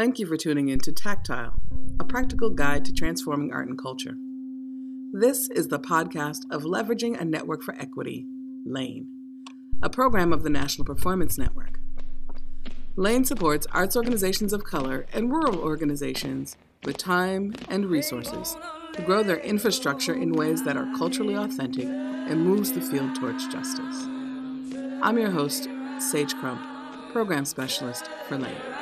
Thank you for tuning in to Tactile, a practical guide to transforming art and culture. This is the podcast of Leveraging a Network for Equity, LANE, a program of the National Performance Network. LANE supports arts organizations of color and rural organizations with time and resources to grow their infrastructure in ways that are culturally authentic and moves the field towards justice. I'm your host, Sage Crump, Program Specialist for LANE.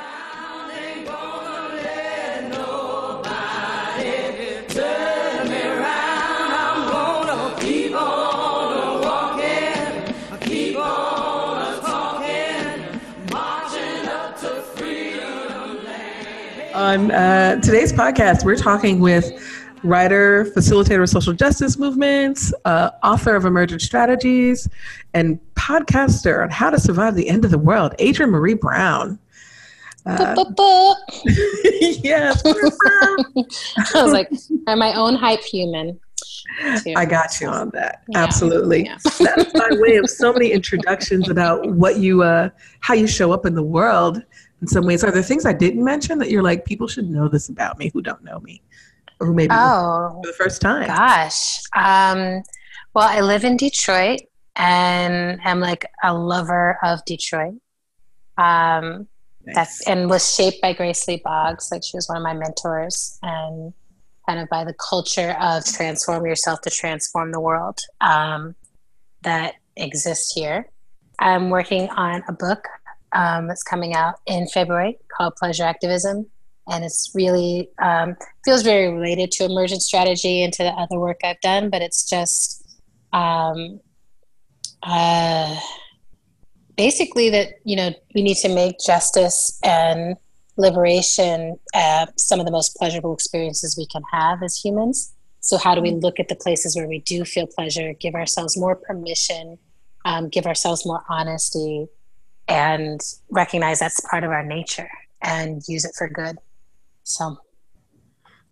On uh, today's podcast, we're talking with writer, facilitator of social justice movements, uh, author of Emergent Strategies, and podcaster on how to survive the end of the world, Adrienne Maree Brown. Uh, yes. I was like, I'm my own hype human. Too. I got you on that. Yeah. Absolutely. Yeah. That's my way of so many introductions about what you, uh, how you show up in the world. In some ways, are there things I didn't mention that you're like people should know this about me who don't know me? or who maybe oh, for the first time? Gosh. Um, well, I live in Detroit and I'm like a lover of Detroit. Um, nice. That's and was shaped by Grace Lee Boggs. Like she was one of my mentors, and kind of by the culture of transform yourself to transform the world um, that exists here. I'm working on a book um, that's coming out in February called Pleasure Activism and it's really um, feels very related to emergent strategy and to the other work I've done. But it's just um, uh, basically that you know we need to make justice and liberation uh, some of the most pleasurable experiences we can have as humans. So how do we look at the places where we do feel pleasure, give ourselves more permission, um, give ourselves more honesty, and recognize that's part of our nature and use it for good. So,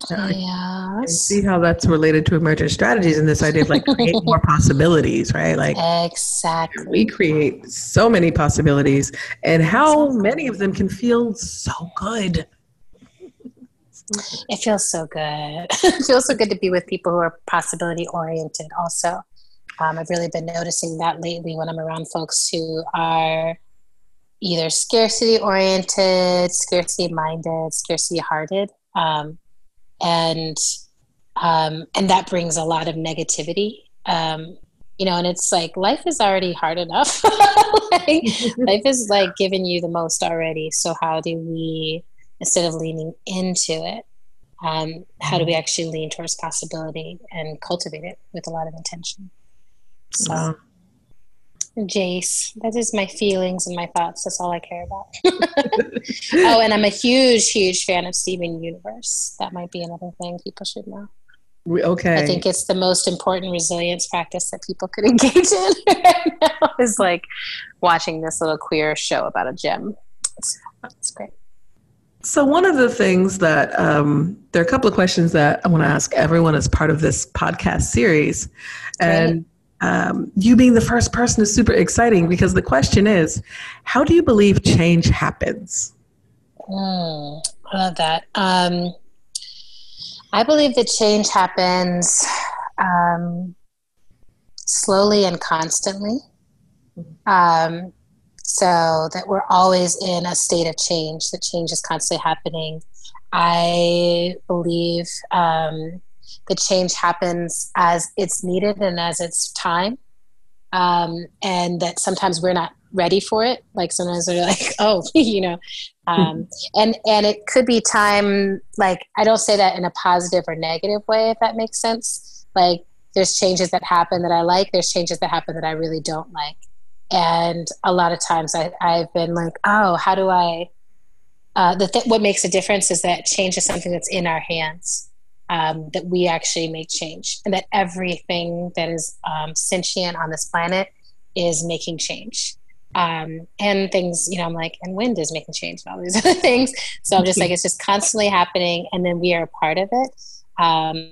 yeah. see how that's related to emergent strategies and this idea of like create more possibilities, right? Like exactly, we create so many possibilities, and how many of them can feel so good. It feels so good. it feels so good to be with people who are possibility oriented. Also, um, I've really been noticing that lately when I'm around folks who are either scarcity oriented, scarcity minded, scarcity hearted. Um, and um, and that brings a lot of negativity. Um, you know, and it's like life is already hard enough. like, life is like giving you the most already. So how do we, instead of leaning into it, um, how do we actually lean towards possibility and cultivate it with a lot of intention? So. Wow. Jace. That is my feelings and my thoughts. That's all I care about. oh, and I'm a huge, huge fan of Steven Universe. That might be another thing people should know. Okay. I think it's the most important resilience practice that people could engage in right now is like watching this little queer show about a gym. It's, it's great. So, one of the things that um, there are a couple of questions that I want to ask everyone as part of this podcast series. And um, you being the first person is super exciting because the question is how do you believe change happens? Mm, i love that. Um, i believe that change happens um, slowly and constantly. Um, so that we're always in a state of change that change is constantly happening. I believe um, the change happens as it's needed and as it's time. Um, and that sometimes we're not ready for it. Like sometimes we're like oh you know um, and and it could be time like i don't say that in a positive or negative way if that makes sense. Like there's changes that happen that i like. There's changes that happen that i really don't like. And a lot of times I, i've been like oh how do i uh, the th- what makes a difference is that change is something that's in our hands um, that we actually make change and that everything that is um, sentient on this planet is making change. Um, and things, you know, I'm like, and wind is making change and all these other things. So I'm just like, it's just constantly happening, and then we are a part of it. Um,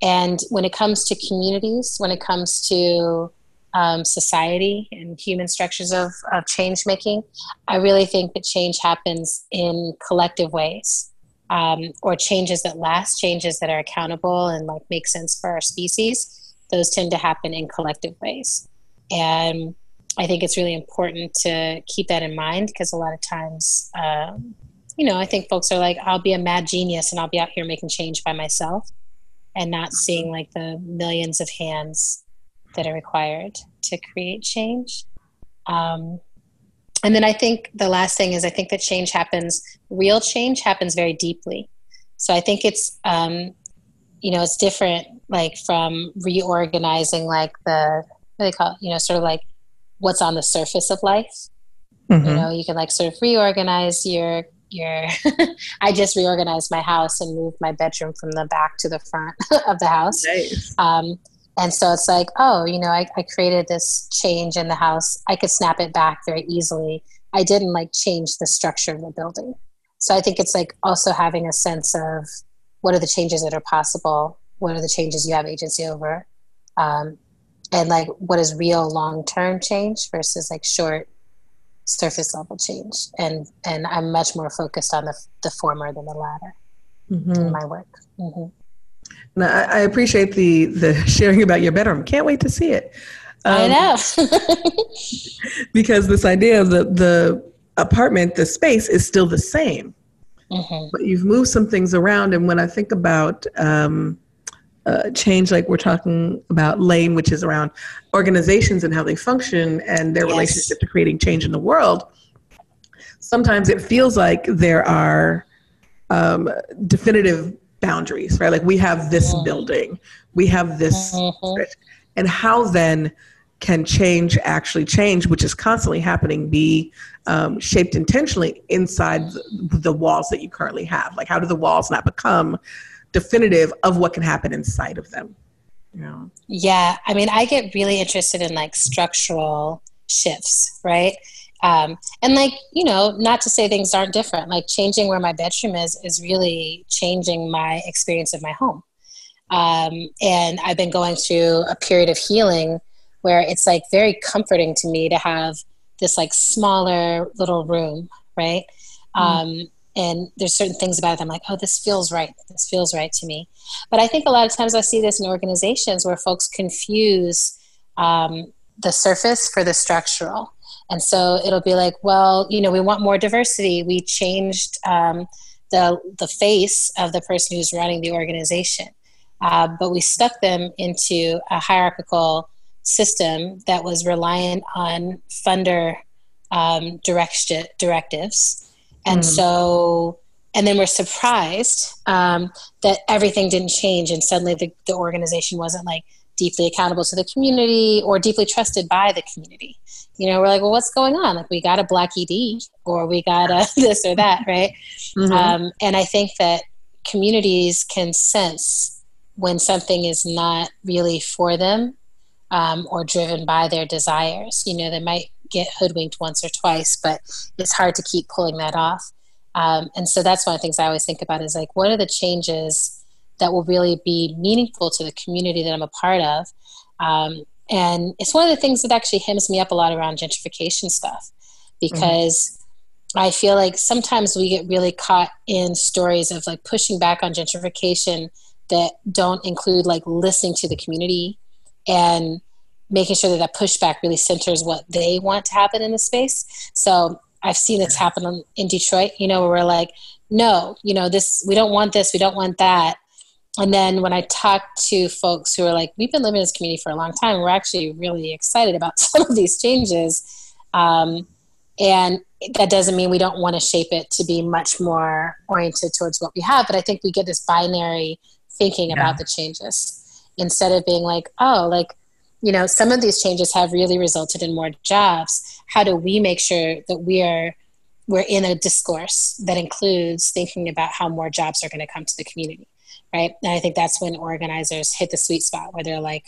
and when it comes to communities, when it comes to um, society and human structures of, of change making. I really think that change happens in collective ways um, or changes that last, changes that are accountable and like make sense for our species. Those tend to happen in collective ways. And I think it's really important to keep that in mind because a lot of times, um, you know, I think folks are like, I'll be a mad genius and I'll be out here making change by myself and not seeing like the millions of hands that are required to create change. Um, and then I think the last thing is I think that change happens, real change happens very deeply. So I think it's, um, you know, it's different like from reorganizing like the, what do they call it, you know, sort of like what's on the surface of life. Mm-hmm. You know, you can like sort of reorganize your your I just reorganized my house and moved my bedroom from the back to the front of the house. Nice. Um, and so it's like, oh, you know, I, I created this change in the house. I could snap it back very easily. I didn't like change the structure of the building. So I think it's like also having a sense of what are the changes that are possible? What are the changes you have agency over? Um, and like what is real long term change versus like short surface level change and and i'm much more focused on the, the former than the latter mm-hmm. in my work mm-hmm. Now, I, I, appreciate the the sharing about your bedroom can't wait to see it um, i know because this idea of the the apartment the space is still the same mm-hmm. but you've moved some things around and when i think about um, uh, change like we're talking about lane which is around organizations and how they function and their yes. relationship to creating change in the world sometimes it feels like there are um, definitive boundaries right like we have this mm-hmm. building we have this mm-hmm. and how then can change actually change which is constantly happening be um, shaped intentionally inside the, the walls that you currently have like how do the walls not become definitive of what can happen inside of them. Yeah. Yeah. I mean, I get really interested in like structural shifts, right? Um, and like, you know, not to say things aren't different, like changing where my bedroom is, is really changing my experience of my home. Um, and I've been going through a period of healing where it's like very comforting to me to have this like smaller little room, right? Mm. Um, and there's certain things about it i'm like oh this feels right this feels right to me but i think a lot of times i see this in organizations where folks confuse um, the surface for the structural and so it'll be like well you know we want more diversity. We changed um, the the face of the person who's running the organization. Uh, but we stuck them into a hierarchical system that was reliant on funder um, direction, directives. And mm. so, and then we're surprised um, that everything didn't change and suddenly the, the organization wasn't like deeply accountable to the community or deeply trusted by the community. You know, we're like, well, what's going on? Like, we got a black ED or we got a this or that, right? Mm-hmm. Um, and I think that communities can sense when something is not really for them um, or driven by their desires. You know, they might get hoodwinked once or twice, but it's hard to keep pulling that off. Um, and so that's one of the things I always think about is like, what are the changes that will really be meaningful to the community that I'm a part of? Um, and it's one of the things that actually hems me up a lot around gentrification stuff because mm-hmm. I feel like sometimes we get really caught in stories of like pushing back on gentrification that don't include like listening to the community and making sure that that pushback really centers what they want to happen in the space. So I've seen this happen in Detroit, you know, where we're like, no, you know, this, we don't want this, we don't want that. And then when I talk to folks who are like, we've been living in this community for a long time, we're actually really excited about some of these changes. Um, and that doesn't mean we don't want to shape it to be much more oriented towards what we have. But I think we get this binary thinking yeah. about the changes instead of being like, oh, like, you know, some of these changes have really resulted in more jobs. How do we make sure that we are we're in a discourse that includes thinking about how more jobs are going to come to the community, right? And I think that's when organizers hit the sweet spot where they're like,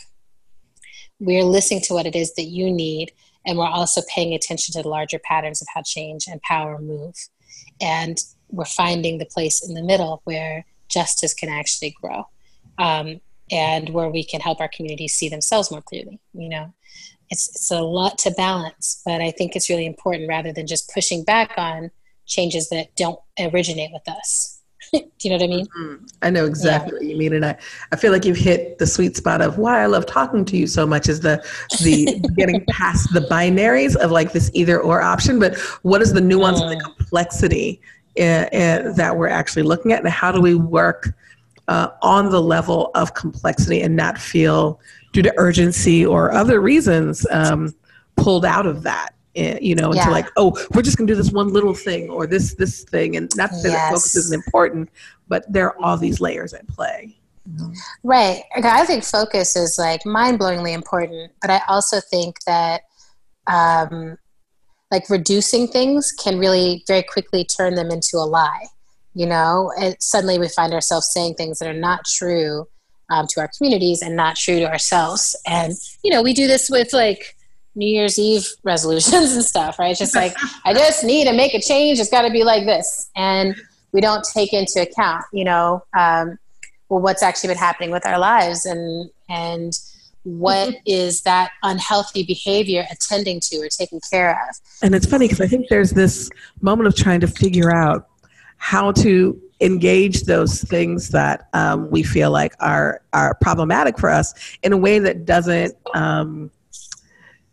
we're listening to what it is that you need, and we're also paying attention to the larger patterns of how change and power move. And we're finding the place in the middle where justice can actually grow. Um, and where we can help our communities see themselves more clearly you know it's it's a lot to balance, but I think it's really important rather than just pushing back on changes that don't originate with us. Do you know what I mean? Mm-hmm. I know exactly yeah. what you mean, and I, I feel like you've hit the sweet spot of why I love talking to you so much is the the getting past the binaries of like this either or option, but what is the nuance mm. and the complexity uh, uh, that we're actually looking at, and how do we work uh, on the level of complexity and not feel due to urgency or other reasons um, pulled out of that you know, into yeah. like, oh, we're just gonna do this one little thing or this this thing, and not that yes. focus isn't important, but there are all these layers at play. Right. I think focus is like mind blowingly important, but I also think that um, like reducing things can really very quickly turn them into a lie. You know, and suddenly we find ourselves saying things that are not true um, to our communities and not true to ourselves. And, you know, we do this with like New Year's Eve resolutions and stuff, right? It's just like, I just need to make a change. It's got to be like this. And we don't take into account, you know, um, well, what's actually been happening with our lives and, and, what is that unhealthy behavior attending to or taking care of? And it's funny because I think there's this moment of trying to figure out how to engage those things that um, we feel like are are problematic for us in a way that doesn't um,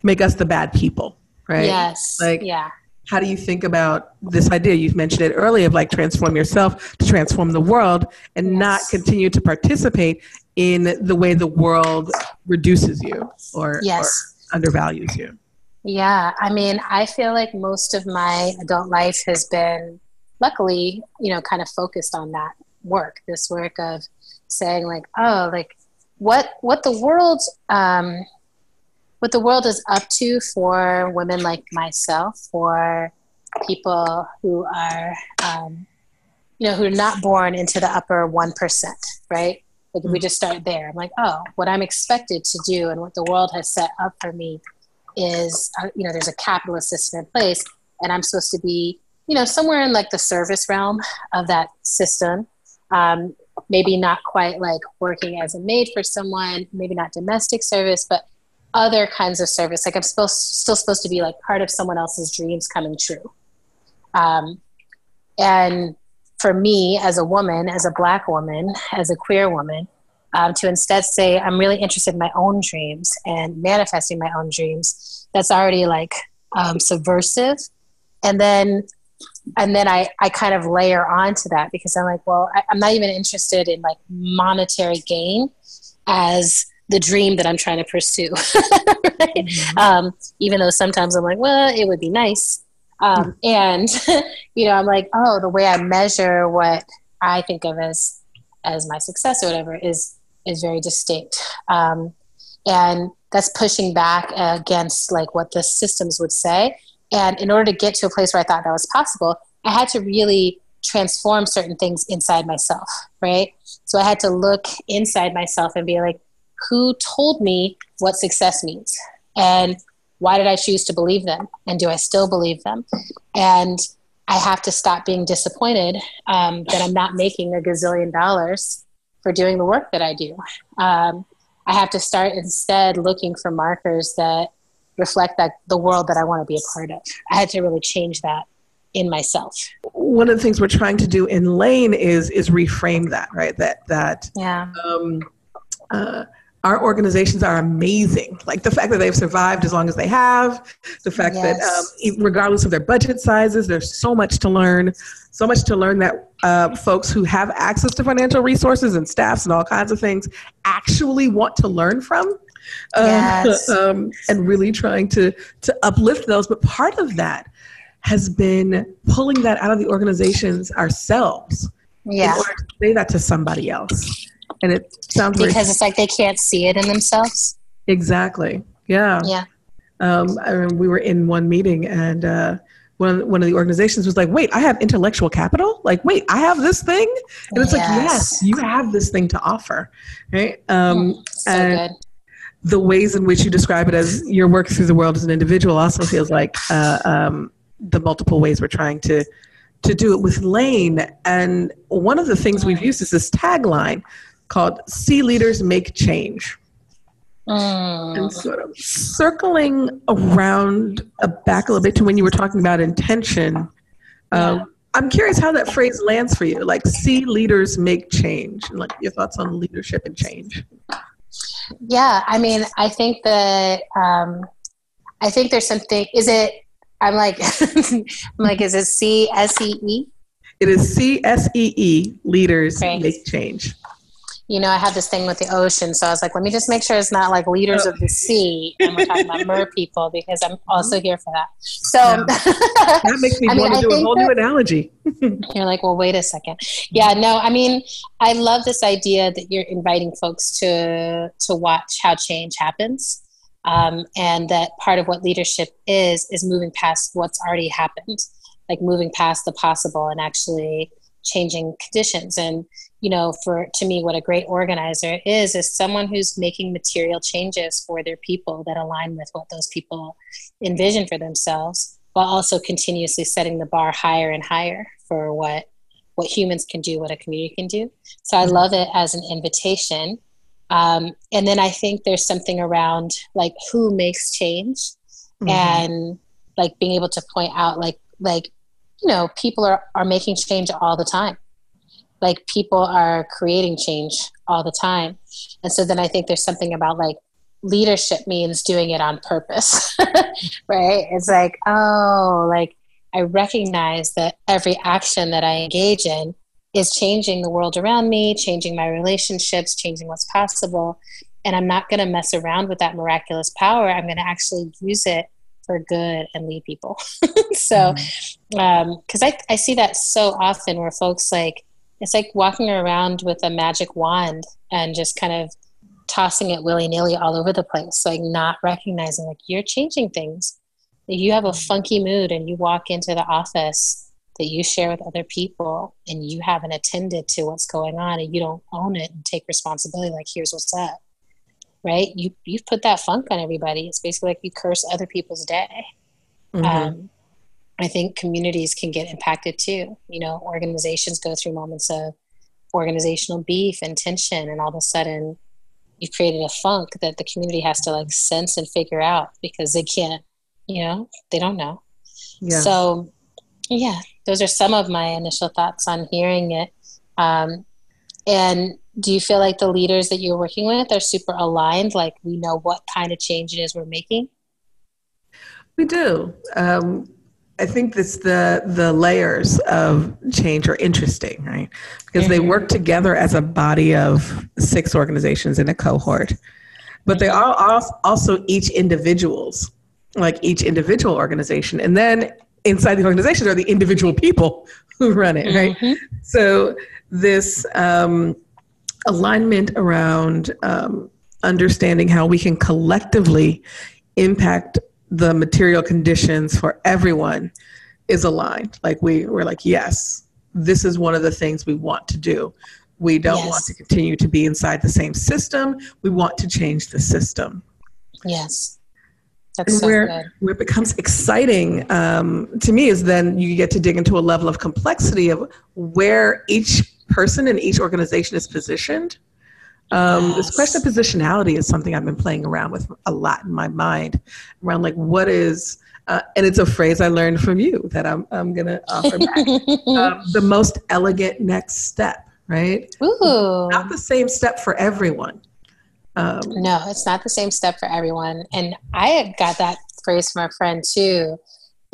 make us the bad people, right? Yes. Like, yeah. How do you think about this idea? You've mentioned it earlier of like transform yourself to transform the world and yes. not continue to participate in the way the world reduces you or, yes. or undervalues you. Yeah, I mean, I feel like most of my adult life has been luckily, you know, kind of focused on that work, this work of saying like, oh, like what what the world um, what the world is up to for women like myself, for people who are um, you know who are not born into the upper one percent, right? Like we just start there. I'm like, oh, what I'm expected to do and what the world has set up for me is, uh, you know, there's a capitalist system in place, and I'm supposed to be you know, somewhere in like the service realm of that system. Um, maybe not quite like working as a maid for someone, maybe not domestic service, but other kinds of service. Like I'm supposed still supposed to be like part of someone else's dreams coming true. Um, and for me, as a woman, as a black woman, as a queer woman, um, to instead say I'm really interested in my own dreams and manifesting my own dreams, that's already like um, subversive. And then and then I, I kind of layer onto that because I'm like, well, I, am not even interested in like monetary gain as the dream that I'm trying to pursue. right? mm-hmm. um, even though sometimes I'm like, well, it would be nice. Um, and, you know, I'm like, oh, the way I measure what I think of as, as my success or whatever is, is very distinct. Um, and that's pushing back against like what the systems would say and in order to get to a place where I thought that was possible, I had to really transform certain things inside myself, right? So I had to look inside myself and be like, who told me what success means? And why did I choose to believe them? And do I still believe them? And I have to stop being disappointed um, that I'm not making a gazillion dollars for doing the work that I do. Um, I have to start instead looking for markers that reflect that the world that I want to be a part of. I had to really change that in myself. One of the things we're trying to do in Lane is is reframe that, right? That that yeah. Um, uh, our organizations are amazing. Like the fact that they've survived as long as they have, the fact yes. that um, regardless of their budget sizes, there's so much to learn, so much to learn that uh, folks who have access to financial resources and staffs and all kinds of things actually want to learn from. Um, yes. um, and really trying to to uplift those. But part of that has been pulling that out of the organizations ourselves. Yeah. In order to say that to somebody else. And it sounds because very, it's like they can't see it in themselves. Exactly. Yeah. Yeah. Um, I mean, we were in one meeting and uh, one, one of the organizations was like, wait, I have intellectual capital? Like, wait, I have this thing? And it's yes. like, yes, you have this thing to offer. Right. Um, mm, so and, good the ways in which you describe it as your work through the world as an individual also feels like uh, um, the multiple ways we're trying to to do it with Lane. And one of the things we've used is this tagline called "See Leaders Make Change." Mm. And sort of circling around uh, back a little bit to when you were talking about intention. Um, yeah. I'm curious how that phrase lands for you. Like, see leaders make change. And like your thoughts on leadership and change. Yeah, I mean, I think that um, I think there's something. Is it? I'm like, I'm like, is it C S E E? It is C S E E. Leaders Great. make change you know, I had this thing with the ocean. So I was like, let me just make sure it's not like leaders of the sea and we're talking about mer people because I'm also here for that. So yeah. that makes me I want mean, to do a whole new analogy. you're like, well, wait a second. Yeah, no, I mean, I love this idea that you're inviting folks to to watch how change happens. Um, and that part of what leadership is is moving past what's already happened, like moving past the possible and actually changing conditions and you know for to me what a great organizer is is someone who's making material changes for their people that align with what those people envision for themselves while also continuously setting the bar higher and higher for what what humans can do what a community can do. So i love it as an invitation. Um, and then i think there's something around like who makes change mm-hmm. and like being able to point out like like you know people are are making change all the time like people are creating change all the time and so then i think there's something about like leadership means doing it on purpose right it's like oh like i recognize that every action that i engage in is changing the world around me changing my relationships changing what's possible and i'm not going to mess around with that miraculous power i'm going to actually use it for good and lead people. so, because mm-hmm. um, I, I see that so often where folks like, it's like walking around with a magic wand and just kind of tossing it willy nilly all over the place, like not recognizing like you're changing things. If you have a funky mood and you walk into the office that you share with other people and you haven't attended to what's going on and you don't own it and take responsibility, like here's what's up right? You you've put that funk on everybody. It's basically like you curse other people's day. Mm-hmm. Um, I think communities can get impacted too. You know, organizations go through moments of organizational beef and tension, and all of a sudden, you've created a funk that the community has to like sense and figure out because they can't. You know, they don't know. Yeah. So, yeah, those are some of my initial thoughts on hearing it. Um, and do you feel like the leaders that you're working with are super aligned? Like we know what kind of change it is we're making? We do. Um, I think this the the layers of change are interesting, right? Because mm-hmm. they work together as a body of six organizations in a cohort, but they are also each individuals, like each individual organization, and then inside the organization are the individual people who run it, right? Mm-hmm. So this um, alignment around um, understanding how we can collectively impact the material conditions for everyone is aligned. Like we, we're like, yes, this is one of the things we want to do. We don't yes. want to continue to be inside the same system. We want to change the system. Yes. That's so where, good. where it becomes exciting um, to me is then you get to dig into a level of complexity of where each person in each organization is positioned. Um, yes. This question of positionality is something I've been playing around with a lot in my mind around like what is, uh, and it's a phrase I learned from you that I'm, I'm going to offer back. um, the most elegant next step, right? Ooh. Not the same step for everyone. Um, no, it's not the same step for everyone. And I got that phrase from a friend too.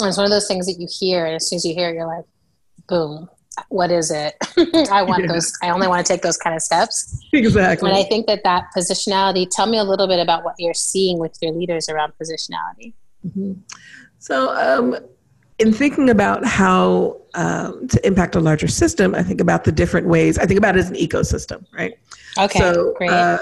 it's one of those things that you hear, and as soon as you hear it, you're like, boom, what is it? I want yeah. those, I only want to take those kind of steps. Exactly. And I think that that positionality, tell me a little bit about what you're seeing with your leaders around positionality. Mm-hmm. So, um, in thinking about how um, to impact a larger system, I think about the different ways. I think about it as an ecosystem, right? Okay, so, great. Uh,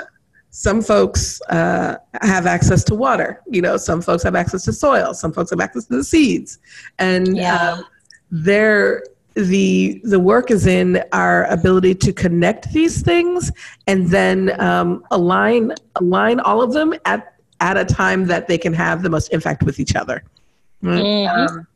some folks uh, have access to water you know some folks have access to soil some folks have access to the seeds and yeah. um, they're the the work is in our ability to connect these things and then um, align align all of them at at a time that they can have the most impact with each other right? mm-hmm. um,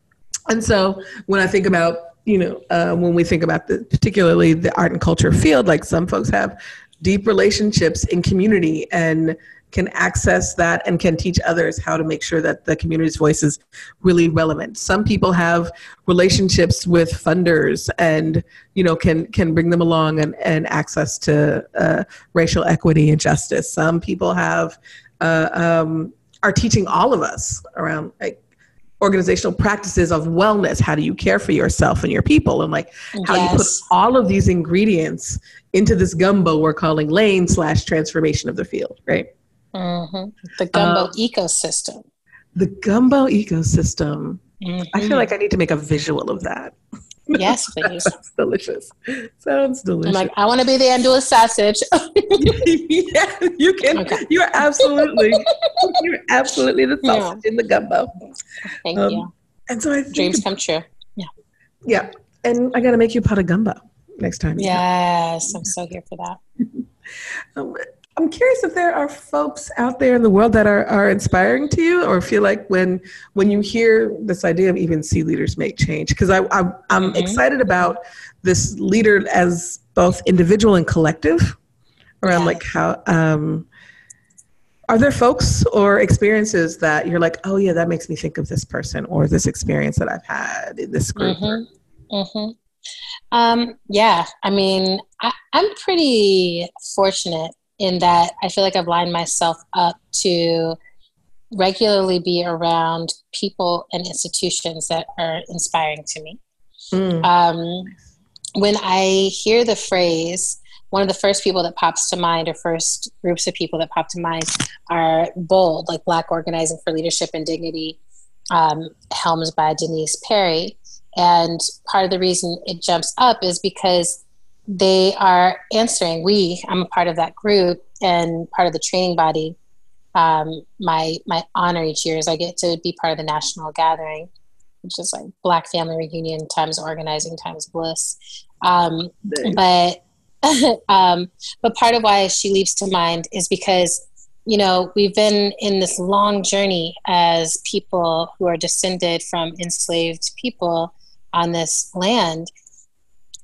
and so when i think about you know uh, when we think about the particularly the art and culture field like some folks have deep relationships in community and can access that and can teach others how to make sure that the community's voice is really relevant. Some people have relationships with funders and you know can can bring them along and, and access to uh, racial equity and justice. Some people have uh, um, are teaching all of us around like organizational practices of wellness how do you care for yourself and your people and like how yes. you put all of these ingredients into this gumbo we're calling lane slash transformation of the field right mm-hmm. the gumbo um, ecosystem the gumbo ecosystem mm-hmm. i feel mm-hmm. like i need to make a visual of that Yes, please. Sounds delicious. Sounds delicious. I'm like, I want to be the andouille sausage. yeah, you can. Okay. You're absolutely, you're absolutely the sausage yeah. in the gumbo. Thank um, you. And so I dreams come true. Yeah. Yeah, and I got to make you a pot of gumbo next time. Yes, I'm so here for that. um, I'm curious if there are folks out there in the world that are, are inspiring to you or feel like when when you hear this idea of even see leaders make change because I, I am mm-hmm. excited about this leader as both individual and collective around like how um, are there folks or experiences that you're like oh yeah that makes me think of this person or this experience that I've had in this group mm-hmm. Mm-hmm. Um, yeah I mean I, I'm pretty fortunate in that I feel like I've lined myself up to regularly be around people and institutions that are inspiring to me. Mm. Um, when I hear the phrase, one of the first people that pops to mind, or first groups of people that pop to mind, are BOLD, like Black Organizing for Leadership and Dignity, um, helmed by Denise Perry. And part of the reason it jumps up is because they are answering. We, I'm a part of that group and part of the training body. Um, my my honor each year is I get to be part of the national gathering, which is like Black Family Reunion times organizing times bliss. Um, but um, but part of why she leaps to mind is because you know we've been in this long journey as people who are descended from enslaved people on this land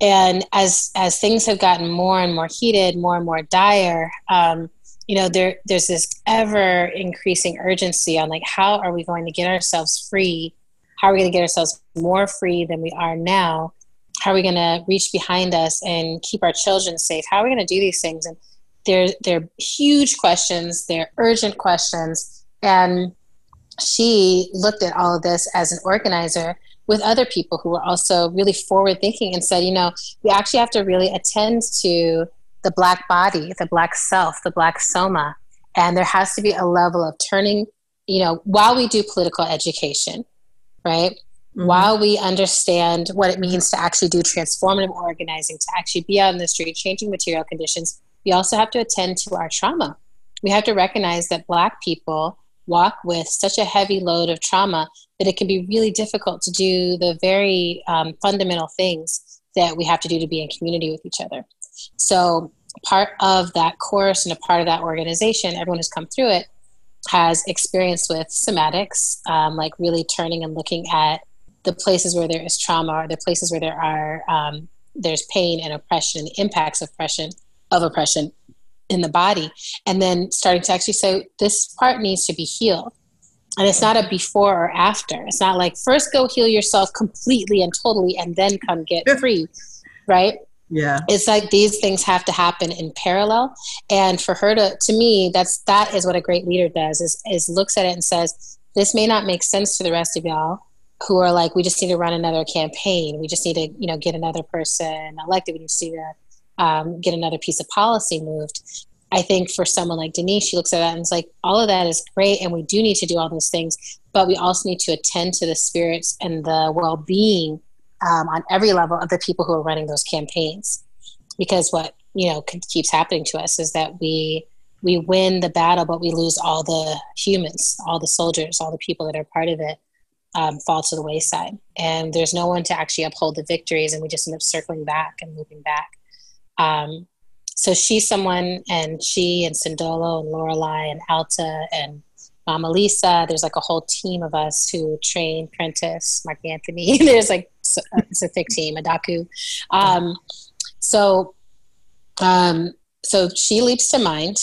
and as as things have gotten more and more heated more and more dire um, you know there there's this ever increasing urgency on like how are we going to get ourselves free? How are we going to get ourselves more free than we are now? How are we going to reach behind us and keep our children safe? How are we going to do these things? And they're they're huge questions. They're urgent questions. And she looked at all of this as an organizer with other people who were also really forward thinking and said, you know, we actually have to really attend to the black body, the black self, the black soma. And there has to be a level of turning, you know, while we do political education, right? Mm-hmm. While we understand what it means to actually do transformative organizing, to actually be out in the street, changing material conditions, we also have to attend to our trauma. We have to recognize that Black people walk with such a heavy load of trauma that it can be really difficult to do the very um, fundamental things that we have to do to be in community with each other. So, part of that course and a part of that organization, everyone who's come through it has experience with somatics, um, like really turning and looking at the places where there is trauma or the places where there are um, there's pain and oppression, impacts of oppression of oppression in the body, and then starting to actually say this part needs to be healed. And it's not a before or after. It's not like first go heal yourself completely and totally and then come get free right? Yeah. It's like these things have to happen in parallel. And for her to to me that's that is what a great leader does is is looks at it and says this may not make sense to the rest of y'all who are like we just need to run another campaign. We just need to you know get another person elected. We need to um, get another piece of policy moved I think for someone like Denise, she looks at that and is like, all of that is great, and we do need to do all those things, but we also need to attend to the spirits and the well being um, on every level of the people who are running those campaigns. Because what you know keeps happening to us is that we we win the battle, but we lose all the humans, all the soldiers, all the people that are part of it. Um, fall to the wayside, and there's no one to actually uphold the victories, and we just end up circling back and moving back. Um, so she's someone, and she and Sindolo and Lorelei and Alta and Mama Lisa. There's like a whole team of us who train Prentis, Mark Anthony. there's like it's a thick team, Adaku. Um, so, um, so she leaps to mind.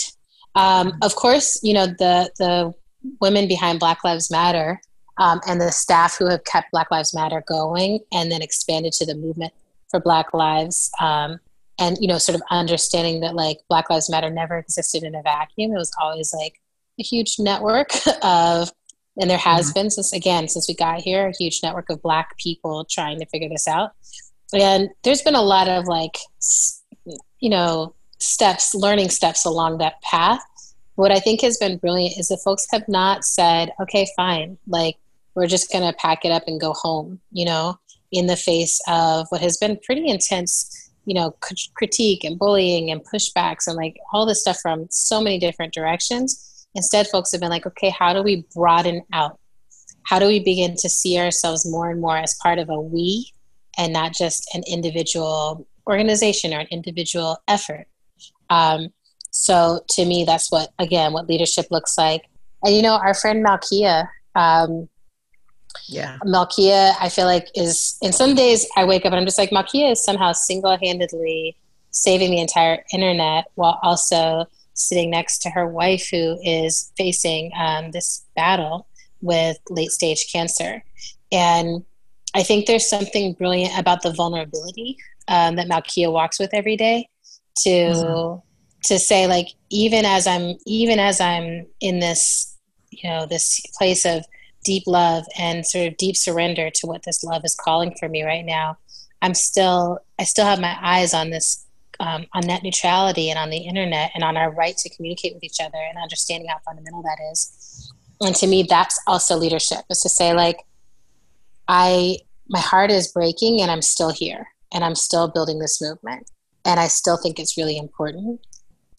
Um, of course, you know the the women behind Black Lives Matter um, and the staff who have kept Black Lives Matter going, and then expanded to the movement for Black Lives. Um, and you know, sort of understanding that like Black Lives Matter never existed in a vacuum. It was always like a huge network of and there has mm-hmm. been since again since we got here a huge network of black people trying to figure this out and there's been a lot of like you know steps learning steps along that path what i think has been brilliant is that folks have not said okay fine like we're just going to pack it up and go home you know in the face of what has been pretty intense you know critique and bullying and pushbacks and like all this stuff from so many different directions Instead, folks have been like, okay, how do we broaden out? How do we begin to see ourselves more and more as part of a we and not just an individual organization or an individual effort? Um, so to me, that's what, again, what leadership looks like. And you know, our friend Malkia, um, yeah. Malkia, I feel like is in some days I wake up and I'm just like, Malkia is somehow single handedly saving the entire internet while also sitting next to her wife who is facing um, this battle with late stage cancer. And I think there's something brilliant about the vulnerability um, that Malkia walks with every day to mm-hmm. to say like even as I'm even as I'm in this you know this place of deep love and sort of deep surrender to what this love is calling for me right now I'm still I still have my eyes on this um, on net neutrality and on the internet and on our right to communicate with each other and understanding how fundamental that is. And to me, that's also leadership is to say, like, I, my heart is breaking and I'm still here and I'm still building this movement. And I still think it's really important.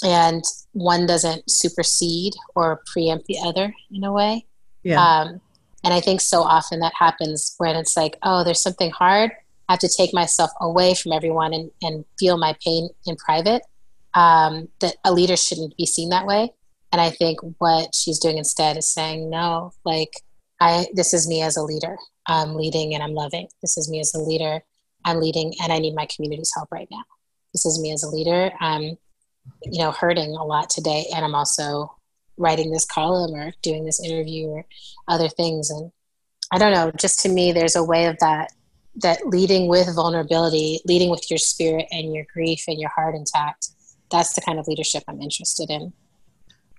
And one doesn't supersede or preempt the other in a way. Yeah. Um, and I think so often that happens when it's like, oh, there's something hard I have to take myself away from everyone and, and feel my pain in private. Um, that a leader shouldn't be seen that way. And I think what she's doing instead is saying, no, like, I, this is me as a leader. I'm leading and I'm loving. This is me as a leader. I'm leading and I need my community's help right now. This is me as a leader. I'm, you know, hurting a lot today. And I'm also writing this column or doing this interview or other things. And I don't know, just to me, there's a way of that that leading with vulnerability, leading with your spirit and your grief and your heart intact, that's the kind of leadership I'm interested in.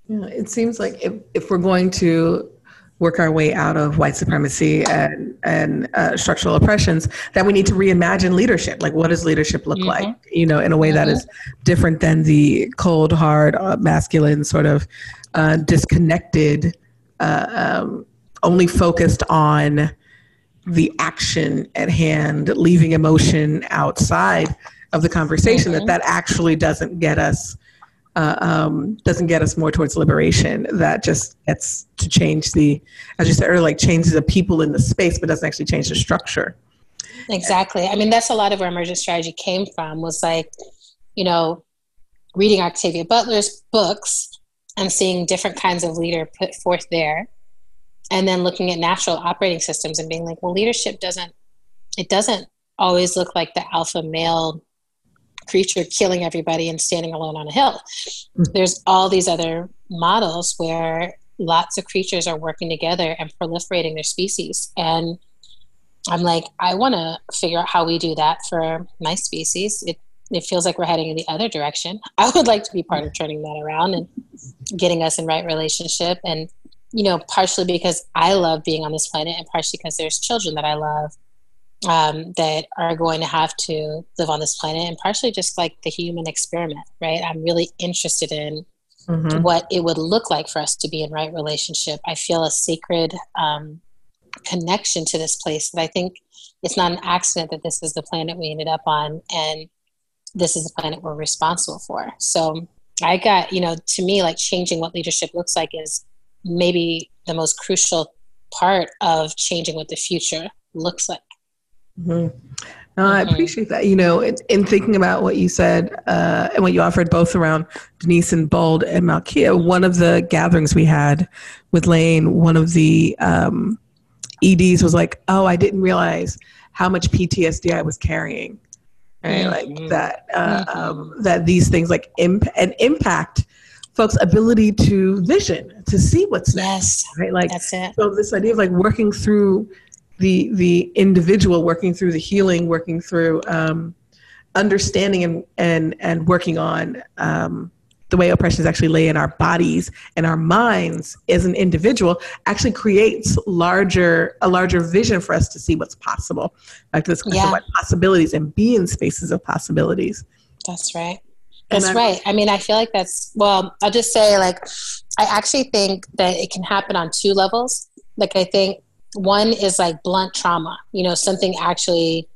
Yeah, it seems like if, if we're going to work our way out of white supremacy and and uh, structural oppressions, that we need to reimagine leadership. Like, what does leadership look mm-hmm. like? You know, in a way mm-hmm. that is different than the cold, hard, uh, masculine, sort of uh, disconnected, uh, um, only focused on the action at hand, leaving emotion outside of the conversation, mm-hmm. that that actually doesn't get us uh, um, doesn't get us more towards liberation. That just gets to change the, as you said earlier, like changes the people in the space, but doesn't actually change the structure. Exactly. I mean, that's a lot of where emergent strategy came from. Was like, you know, reading Octavia Butler's books and seeing different kinds of leader put forth there and then looking at natural operating systems and being like well leadership doesn't it doesn't always look like the alpha male creature killing everybody and standing alone on a hill. There's all these other models where lots of creatures are working together and proliferating their species. And i'm like i want to figure out how we do that for my species. It it feels like we're heading in the other direction. I would like to be part of turning that around and getting us in right relationship. And you know, partially because I love being on this planet, and partially because there's children that I love um, that are going to have to live on this planet, and partially just like the human experiment, right? I'm really interested in mm-hmm. what it would look like for us to be in right relationship. I feel a sacred um, connection to this place that I think it's not an accident that this is the planet we ended up on, and this is the planet we're responsible for. So I got, you know, to me, like changing what leadership looks like is maybe the most crucial part of changing what the future looks like. Mm-hmm. No, I mm-hmm. appreciate that. You know, in, in thinking about what you said uh, and what you offered both around Denise and Bold and Malkia, one of the gatherings we had with Lane, one of the um, EDs was like, "Oh, I didn't realize how much PTSD I was carrying." Right, mm-hmm. like that. Uh, mm-hmm. um, that these things like imp- an impact folks' ability to vision, to see what's next. Yes, right? Like that's it. So this idea of like working through the the individual, working through the healing, working through um, understanding and and and working on um, the way oppressions actually lay in our bodies and our minds as an individual actually creates larger a larger vision for us to see what's possible. Like this yeah. about possibilities and be in spaces of possibilities. That's right. That's right. I mean i feel like that's well i'll just say like i actually think that it can happen on two levels. Like i think one is like blunt trauma you know something actually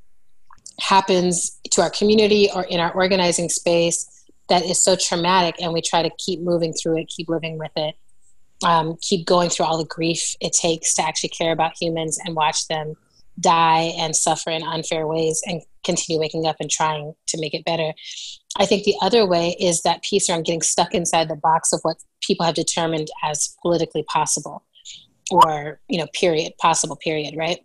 happens to our community or in our organizing space that is so traumatic and we try to keep moving through it keep living with it um, keep going through all the grief it takes to actually care about humans and watch them die and suffer in unfair ways and continue waking up and trying to make it better. I think the other way is that piece around getting stuck inside the box of what people have determined as politically possible or you know period possible period right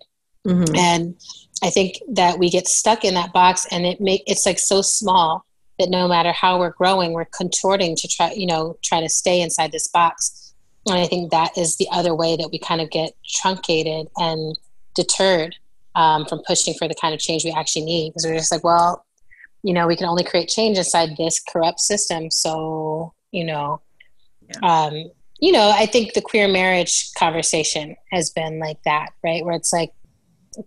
mm-hmm. and i think that we get stuck in that box and it make it's like so small that no matter how we're growing, we're contorting to try, you know, try to stay inside this box. And I think that is the other way that we kind of get truncated and deterred um, from pushing for the kind of change we actually need. Because we're just like, well, you know, we can only create change inside this corrupt system. So, you know, yeah. um, you know, I think the queer marriage conversation has been like that, right? Where it's like,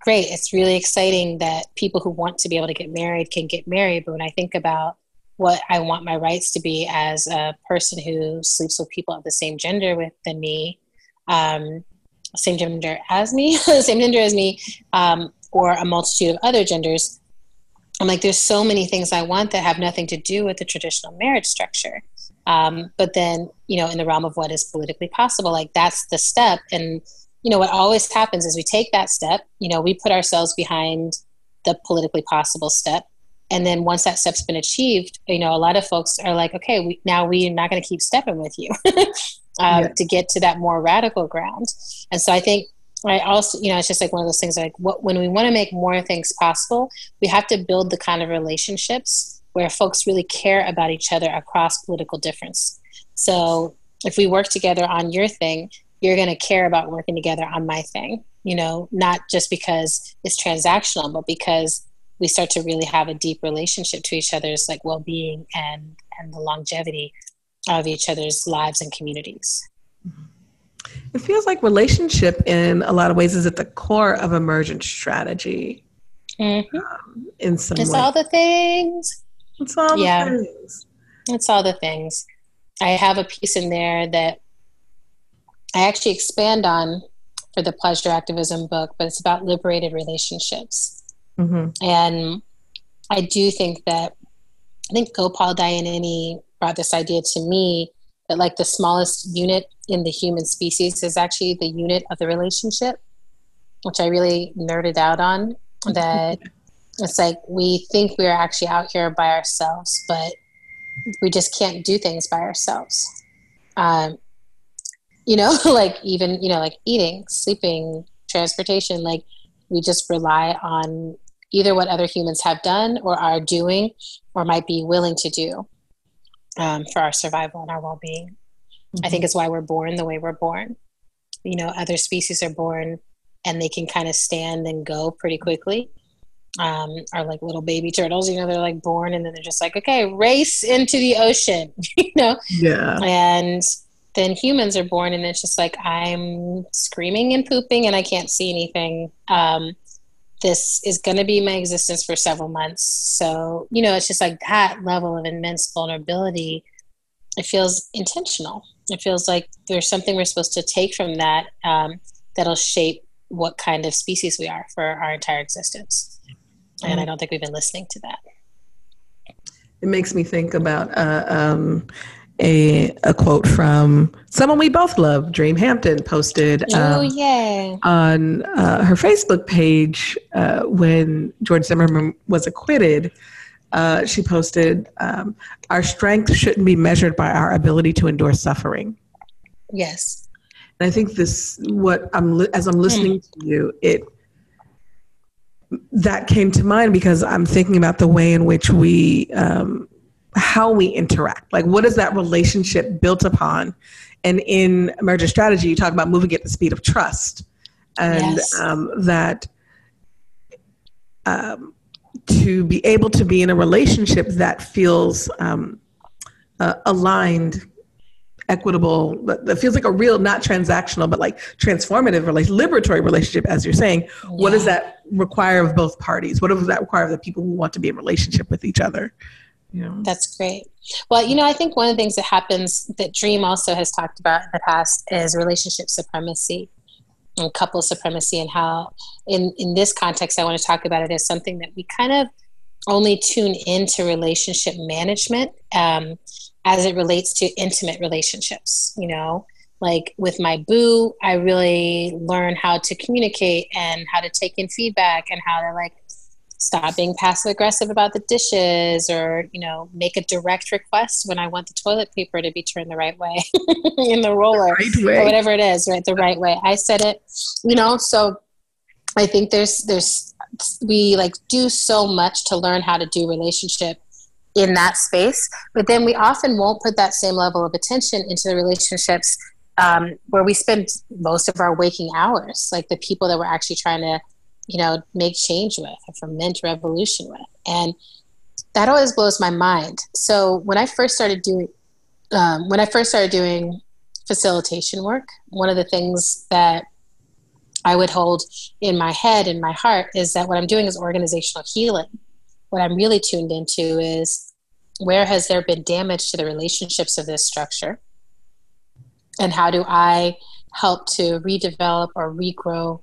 great, it's really exciting that people who want to be able to get married can get married. But when I think about what I want my rights to be as a person who sleeps with people of the same gender with than me, um, same gender as me, same gender as me, um, or a multitude of other genders. I'm like, there's so many things I want that have nothing to do with the traditional marriage structure. Um, but then, you know, in the realm of what is politically possible, like that's the step. And, you know, what always happens is we take that step, you know, we put ourselves behind the politically possible step and then once that step's been achieved you know a lot of folks are like okay we, now we're not going to keep stepping with you um, yeah. to get to that more radical ground and so i think i also you know it's just like one of those things like what, when we want to make more things possible we have to build the kind of relationships where folks really care about each other across political difference. So if we work together on your thing you're going to care about working together on my thing you know not just because it's transactional but because we start to really have a deep relationship to each other's like well-being and and the longevity of each other's lives and communities. It feels like relationship in a lot of ways is at the core of emergent strategy. Mm-hmm. um, in some it's way. all the things it's all the yeah. things it's all the things i have a piece in there that i actually expand on for the pleasure activism book but it's about liberated relationships Mm-hmm. And I do think that I think Gopal Dayaneni brought this idea to me that like the smallest unit in the human species is actually the unit of the relationship, which I really nerded out on. That it's like we think we're actually out here by ourselves, but we just can't do things by ourselves. Um, you know, like even, you know, like eating, sleeping, transportation, like we just rely on either what other humans have done or are doing or might be willing to do um, for our survival and our well-being mm-hmm. i think mm-hmm. it's why we're born the way we're born you know other species are born and they can kind of stand and go pretty quickly um, are like little baby turtles you know they're like born and then they're just like okay race into the ocean you know yeah and then humans are born and it's just like i'm screaming and pooping and i can't see anything um, this is going to be my existence for several months. So, you know, it's just like that level of immense vulnerability. It feels intentional. It feels like there's something we're supposed to take from that um, that'll shape what kind of species we are for our entire existence. And I don't think we've been listening to that. It makes me think about uh, um, a, a quote from someone we both love, Dream Hampton, posted oh, um, oh, yeah. on uh, her Facebook page uh, when George Zimmerman was acquitted. Uh, she posted, um, Our strength shouldn't be measured by our ability to endure suffering. Yes. And I think this, what I'm, li- as I'm listening mm. to you, it, that came to mind because I'm thinking about the way in which we um, how we interact. Like, what is that relationship built upon? And in emergent strategy, you talk about moving at the speed of trust, and yes. um, that um, to be able to be in a relationship that feels um, uh, aligned equitable that feels like a real not transactional but like transformative relation liberatory relationship as you're saying yeah. what does that require of both parties? What does that require of the people who want to be in relationship with each other? You know? that's great. Well you know i think one of the things that happens that dream also has talked about in the past is relationship supremacy and couple supremacy and how in in this context i want to talk about it as something that we kind of only tune into relationship management um, as it relates to intimate relationships you know like with my boo i really learn how to communicate and how to take in feedback and how to like stop being passive aggressive about the dishes or you know make a direct request when i want the toilet paper to be turned the right way in the roller the right or whatever it is right the right way. I said it you know so i think there's there's we like do so much to learn how to do relationship in that space but then we often won't put that same level of attention into the relationships um, where we spend most of our waking hours like the people that we're actually trying to you know make change with or foment revolution with. And that always blows my mind. So when i first started doing um, when i first started doing facilitation work one of the things that i would hold in my head and my heart is that what i'm doing is organizational healing. What I'm really tuned into is where has there been damage to the relationships of this structure? And how do I help to redevelop or regrow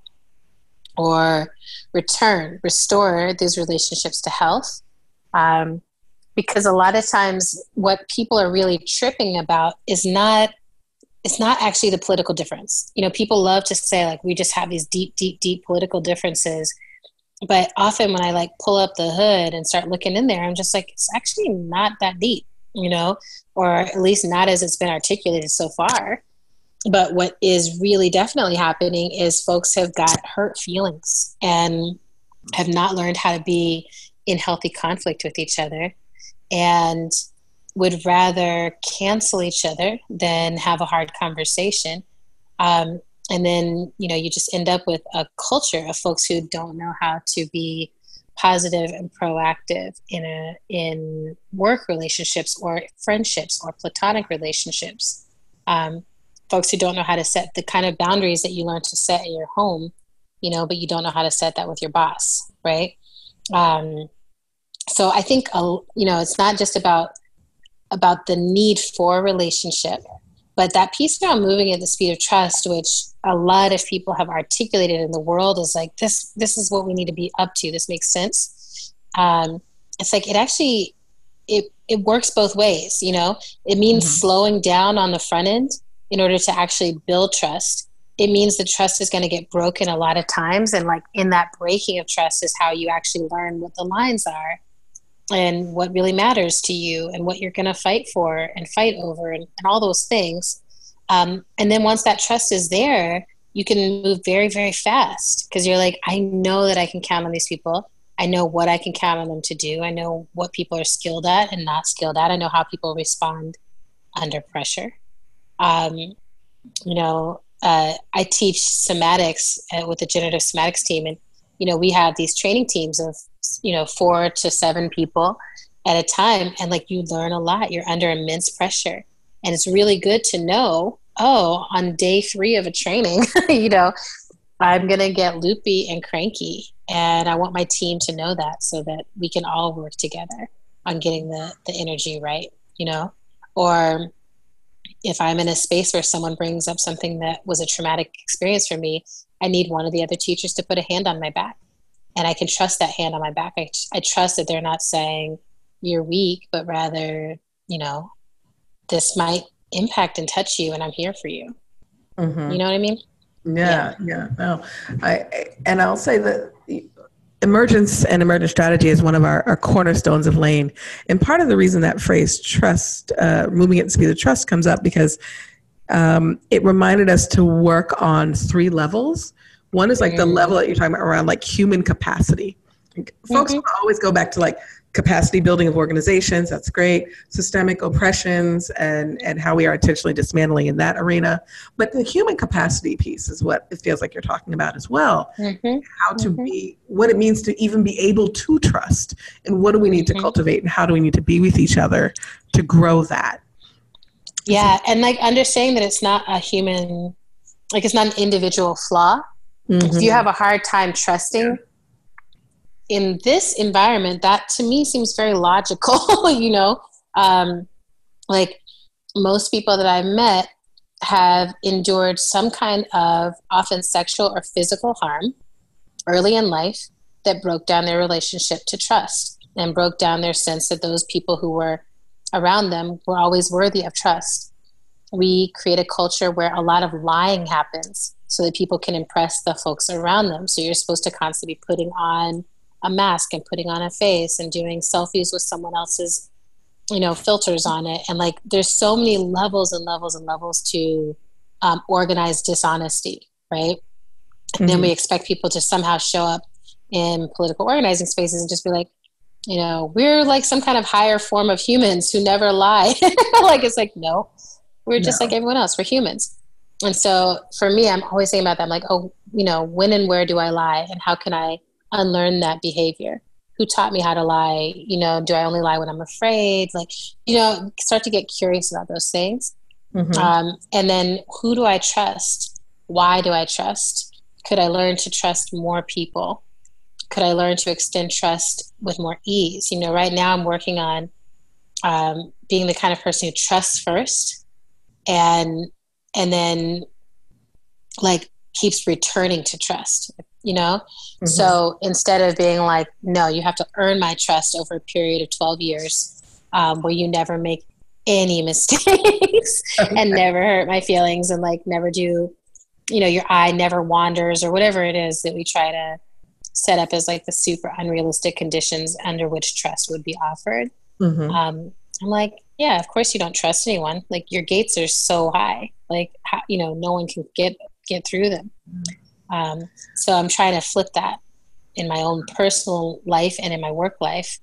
or return, restore these relationships to health? Um, because a lot of times what people are really tripping about is not it's not actually the political difference you know people love to say like we just have these deep deep deep political differences but often when I like pull up the hood and start looking in there, I'm just like, it's actually not that deep, you know, or at least not as it's been articulated so far. But what is really definitely happening is folks have got hurt feelings and have not learned how to be in healthy conflict with each other and would rather cancel each other than have a hard conversation. Um, and then you know you just end up with a culture of folks who don't know how to be positive and proactive in a in work relationships or friendships or platonic relationships um, folks who don't know how to set the kind of boundaries that you learn to set in your home you know but you don't know how to set that with your boss right um, so i think uh, you know it's not just about about the need for relationship but that piece around moving at the speed of trust, which a lot of people have articulated in the world, is like this. This is what we need to be up to. This makes sense. Um, it's like it actually it it works both ways. You know, it means mm-hmm. slowing down on the front end in order to actually build trust. It means the trust is going to get broken a lot of times, and like in that breaking of trust is how you actually learn what the lines are and what really matters to you and what you're going to fight for and fight over and, and all those things. Um, and then once that trust is there, you can move very, very fast because you're like, I know that I can count on these people. I know what I can count on them to do. I know what people are skilled at and not skilled at. I know how people respond under pressure. Um, you know, uh, I teach somatics uh, with the generative somatics team, and you know, we have these training teams of you know four to seven people at a time. And like you learn a lot. You're under immense pressure. And it's really good to know oh on day three of a training you know i'm going to get loopy and cranky. And i want my team to know that so that we can all work together on getting the, the energy right you know? Or if i'm in a space where someone brings up something that was a traumatic experience for me i need one of the other teachers to put a hand on my back and I can trust that hand on my back. I, I trust that they're not saying you're weak, but rather, you know, this might impact and touch you, and I'm here for you. Mm-hmm. You know what I mean? Yeah, yeah, yeah. No, I and I'll say that emergence and emergent strategy is one of our, our, cornerstones of Lane and part of the reason that phrase trust uh, moving at the speed of trust comes up because um, it reminded us to work on three levels one is like mm-hmm. the level that you're talking about around like human capacity. Folks mm-hmm. always go back to like capacity building of organizations that's great systemic oppressions and and how we are intentionally dismantling in that arena but the human capacity piece is what it feels like you're talking about as well mm-hmm. how to mm-hmm. be what it means to even be able to trust and what do we need to mm-hmm. cultivate and how do we need to be with each other to grow that yeah and like understanding that it's not a human like it's not an individual flaw if you mm-hmm. have a hard time trusting in this environment, that to me seems very logical, you know? Um, like most people that I've met have endured some kind of often sexual or physical harm early in life that broke down their relationship to trust and broke down their sense that those people who were around them were always worthy of trust. We create a culture where a lot of lying happens so that people can impress the folks around them. So you're supposed to constantly be putting on a mask and putting on a face and doing selfies with someone else's you know filters on it and like there's so many levels and levels and levels to um, organized dishonesty right and mm-hmm. then we mm-hmm. expect people to somehow show up in political organizing spaces and just be like you know we're like some kind of higher form of humans who never lie like it's like no we're just no. like everyone else we're humans and so for me i'm always thinking about that i'm like oh you know when and where do i lie and how can i unlearn that behavior. Who taught me how to lie? You know do i only lie when i'm afraid? Like you know start to get curious about those things. Mm-hmm. um, and then who do i trust? Why do i trust? Could i learn to trust more people? Could i learn to extend trust with more ease? You know right now i'm working on um, being the kind of person who trusts first and and then like keeps returning to trust you know? Mm-hmm. so instead of being like no you have to earn my trust over a period of 12 years um, where you never make any mistakes and never hurt my feelings and like never do you know your eye never wanders or whatever it is that we try to set up as like the super unrealistic conditions under which trust would be offered. Mm-hmm. um, i'm like yeah of course you don't trust anyone. Like your gates are so high. Like how, you know no one can get get through them um, so I'm trying to flip that in my own personal life and in my work life.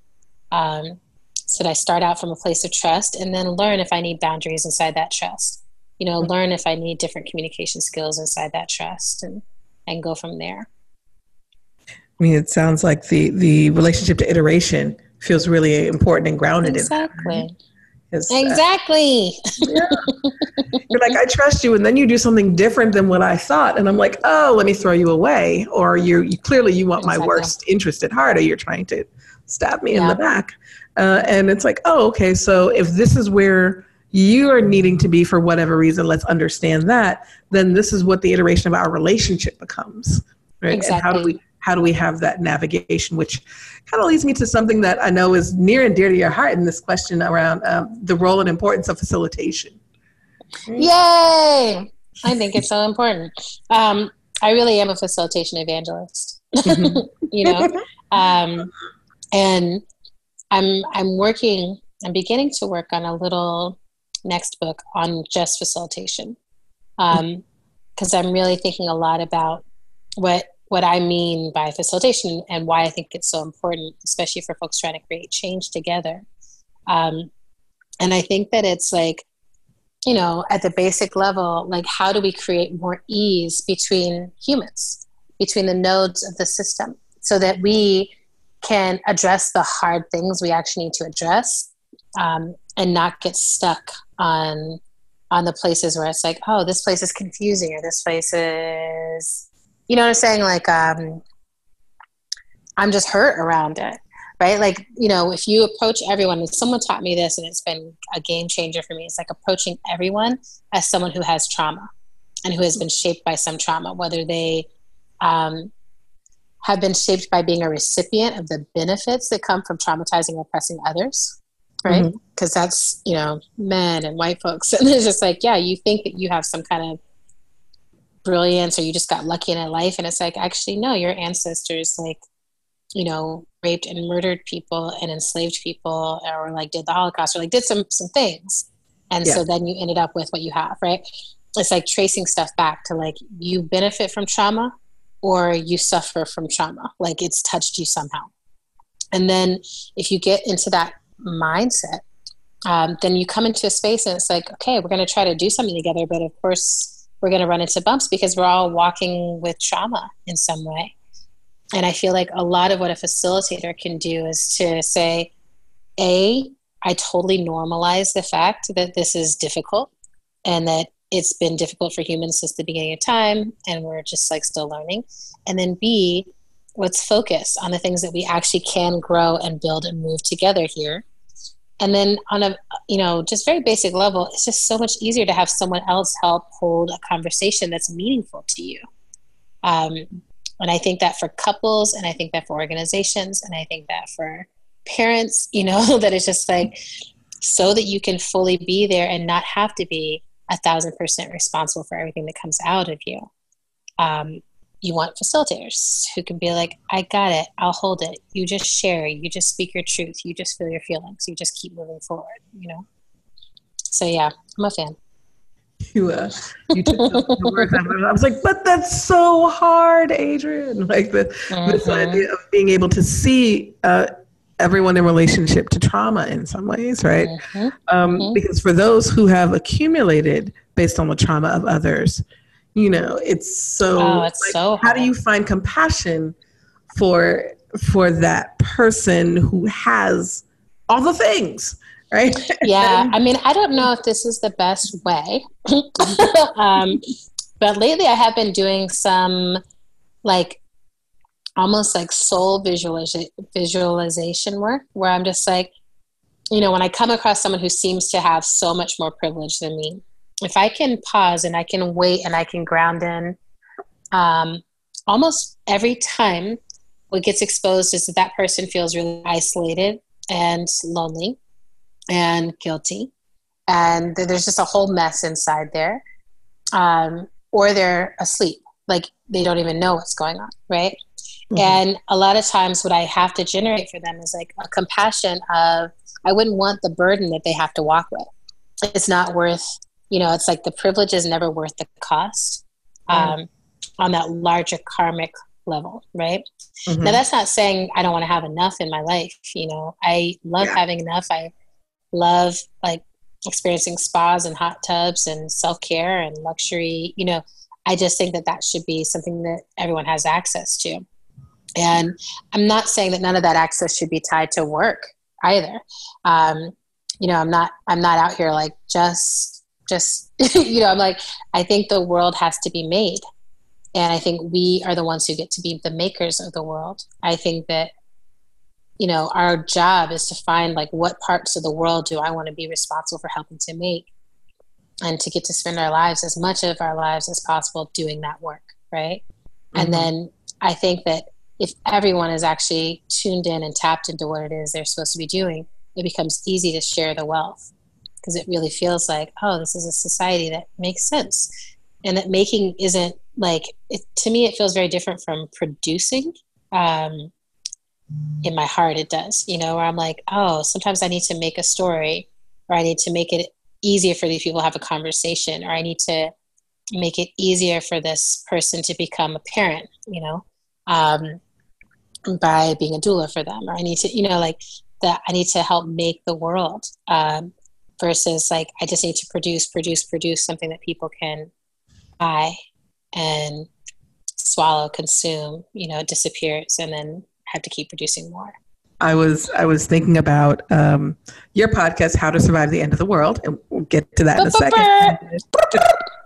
Um, so that I start out from a place of trust and then learn if I need boundaries inside that trust. You know, learn if I need different communication skills inside that trust and, and go from there. I mean, it sounds like the, the relationship to iteration feels really important and grounded exactly. in that. Exactly. Yeah. You're like, I trust you, and then you do something different than what I thought, and I'm like, oh, let me throw you away. Or you, you clearly you want exactly. my worst interest at heart, or you're trying to stab me yeah. in the back. Uh, and it's like, oh, okay. So if this is where you are needing to be for whatever reason, let's understand that. Then this is what the iteration of our relationship becomes, right? Exactly. And how do we how do we have that navigation which kind of leads me to something that i know is near and dear to your heart in this question around um, the role and importance of facilitation. Yay! I think it's so important. Um, i really am a facilitation evangelist mm-hmm. you know? Um, and i'm i'm working i'm beginning to work on a little next book on just facilitation because um, i'm really thinking a lot about what what I mean by facilitation and why I think it's so important, especially for folks trying to create change together. Um, and I think that it's like, you know, at the basic level, like how do we create more ease between humans, between the nodes of the system, so that we can address the hard things we actually need to address um, and not get stuck on on the places where it's like, oh, this place is confusing or this place is you know what I'm saying? Like, um, I'm just hurt around it, right? Like, you know, if you approach everyone, and someone taught me this, and it's been a game changer for me. It's like approaching everyone as someone who has trauma and who has been shaped by some trauma, whether they um, have been shaped by being a recipient of the benefits that come from traumatizing or oppressing others, right? Because mm-hmm. that's, you know, men and white folks. And it's just like, yeah, you think that you have some kind of brilliance or you just got lucky in a life and it's like actually no your ancestors like you know raped and murdered people and enslaved people or like did the holocaust or like did some some things. And yeah. so then you ended up with what you have right? It's like tracing stuff back to like you benefit from trauma or you suffer from trauma. Like it's touched you somehow. And then if you get into that mindset, um, then you come into a space and it's like, okay, we're going to try to do something together, but of course we're going to run into bumps because we're all walking with trauma in some way. And I feel like a lot of what a facilitator can do is to say, A, I totally normalize the fact that this is difficult and that it's been difficult for humans since the beginning of time and we're just like still learning. And then B, let's focus on the things that we actually can grow and build and move together here and then on a you know just very basic level it's just so much easier to have someone else help hold a conversation that's meaningful to you. Um, and i think that for couples and i think that for organizations and i think that for parents you know that it's just like so that you can fully be there and not have to be a thousand percent responsible for everything that comes out of you. Um, you want facilitators who can be like, I got it, I'll hold it. You just share, you just speak your truth, you just feel your feelings, you just keep moving forward, you know? So yeah, I'm a fan. You, uh, you took the words out I was like, but that's so hard, Adrienne. Like the, mm-hmm. this idea of being able to see uh, everyone in relationship to trauma in some ways, right? Mm-hmm. Um, mm-hmm. Because for those who have accumulated based on the trauma of others, you know it's so oh, it's like, so how do you find compassion for for that person who has all the things right? Yeah i mean i don't know if this is the best way um, but lately i have been doing some like almost like soul visualiza- visualization work where i'm just like you know when i come across someone who seems to have so much more privilege than me if I can pause and I can wait and I can ground in, um, almost every time what gets exposed is that that person feels really isolated and lonely and guilty. And there's just a whole mess inside there. Um, or they're asleep, like they don't even know what's going on, right? Mm-hmm. And a lot of times, what I have to generate for them is like a compassion of, I wouldn't want the burden that they have to walk with. It's not worth you know it's like the privilege is never worth the cost um, on that larger karmic level right? Mm-hmm. now that's not saying i don't want to have enough in my life you know? I love yeah. having enough. I love like experiencing spas and hot tubs and self-care and luxury you know? I just think that that should be something that everyone has access to. And i'm not saying that none of that access should be tied to work either. Um, you know i'm not i'm not out here like just just you know i'm like i think the world has to be made. And i think we are the ones who get to be the makers of the world. I think that you know our job is to find like what parts of the world do i want to be responsible for helping to make and to get to spend our lives as much of our lives as possible doing that work right? Mm-hmm. and then i think that if everyone is actually tuned in and tapped into what it is they're supposed to be doing it becomes easy to share the wealth because it really feels like, oh, this is a society that makes sense. And that making isn't like, it, to me, it feels very different from producing. Um, in my heart, it does, you know, where I'm like, oh, sometimes I need to make a story or I need to make it easier for these people to have a conversation or I need to make it easier for this person to become a parent, you know, um, by being a doula for them. Or I need to, you know, like that I need to help make the world. Um, versus like I just need to produce, produce, produce something that people can buy and swallow, consume, you know, it disappears and then have to keep producing more. I was I was thinking about um, your podcast, How to Survive the End of the World, and we'll get to that in a second.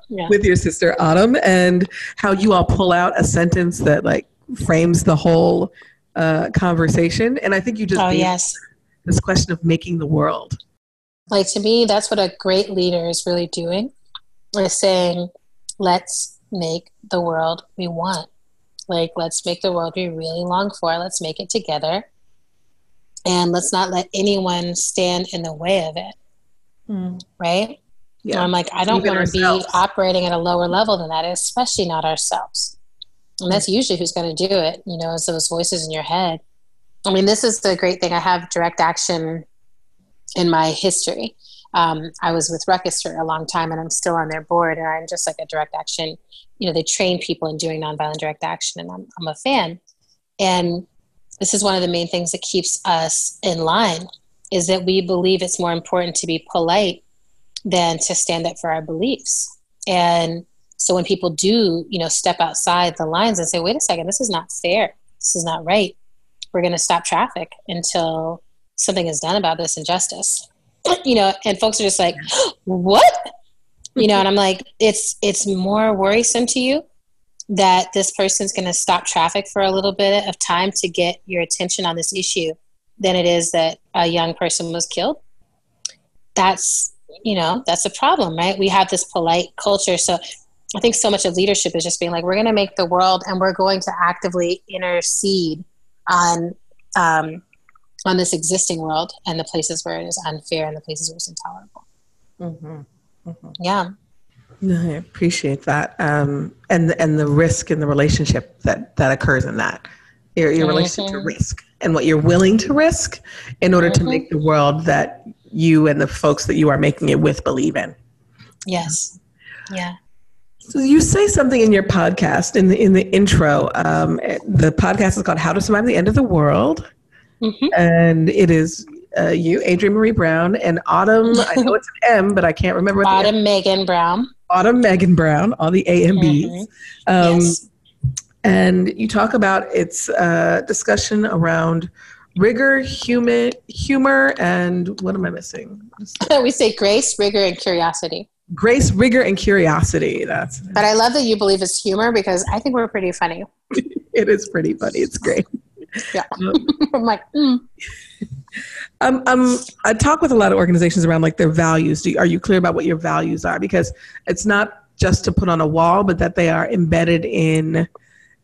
yeah. With your sister Autumn, and how you all pull out a sentence that like frames the whole uh, conversation. And I think you just oh yes this question of making the world like to me that's what a great leader is really doing is saying let's make the world we want. Like let's make the world we really long for. Let's make it together. And let's not let anyone stand in the way of it. Mm. right? Yeah. i'm like i don't want to be operating at a lower level than that especially not ourselves. And that's usually who's going to do it you know is those voices in your head. I mean this is the great thing. I have direct action in my history. Um, I was with Ruckus for a long time, and I'm still on their board. And I'm just like a direct action. You know, they train people in doing nonviolent direct action, and I'm, I'm a fan. And this is one of the main things that keeps us in line is that we believe it's more important to be polite than to stand up for our beliefs. And so when people do, you know, step outside the lines and say, wait a second, this is not fair, this is not right, we're going to stop traffic until something is done about this injustice. You know, and folks are just like, what? You know, and I'm like, it's it's more worrisome to you that this person's going to stop traffic for a little bit of time to get your attention on this issue than it is that a young person was killed. That's you know that's a problem, right? We have this polite culture, so I think so much of leadership is just being like, we're going to make the world, and we're going to actively intercede on um, on this existing world and the places where it is unfair and the places where it's intolerable. Mm-hmm. Mm-hmm. Yeah. I appreciate that, um, and and the risk in the relationship that that occurs in that your, your mm-hmm. relationship to risk and what you're willing to risk in order to make the world that you and the folks that you are making it with believe in. Yes. Yeah. So you say something in your podcast in the in the intro. Um, the podcast is called "How to Survive the End of the World," mm-hmm. and it is uh, you, Adrienne Maree Brown, and Autumn. I know it's an M, but I can't remember. What Autumn Megan Brown. Autumn Megan Brown. All the A and B's. Mm-hmm. Um, yes. And you talk about its uh, discussion around rigor, humor, humor, and what am I missing? we say grace, rigor, and curiosity grace, rigor, and curiosity. That's. But I love that you believe it's humor because I think we're pretty funny. it is pretty funny. It's great. Yeah. Um, I'm like. Mm. Um, um, I talk with a lot of organizations around like their values. You, are you clear about what your values are? Because it's not just to put on a wall, but that they are embedded in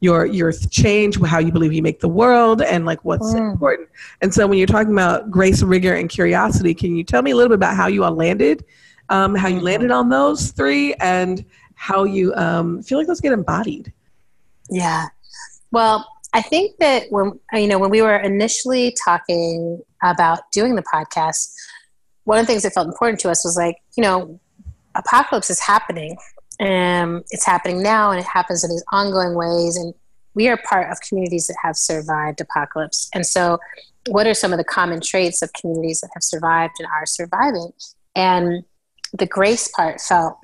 your your change, how you believe you make the world, and like what's mm. important. And so, when you're talking about grace, rigor, and curiosity, can you tell me a little bit about how you all landed um, how you mm-hmm. landed on those three, and how you um, feel like those get embodied. Yeah. Well, I think that when you know when we were initially talking about doing the podcast, one of the things that felt important to us was like, you know, apocalypse is happening, and it's happening now, and it happens in these ongoing ways, and we are part of communities that have survived apocalypse, and so. What are some of the common traits of communities that have survived and are surviving? And the grace part felt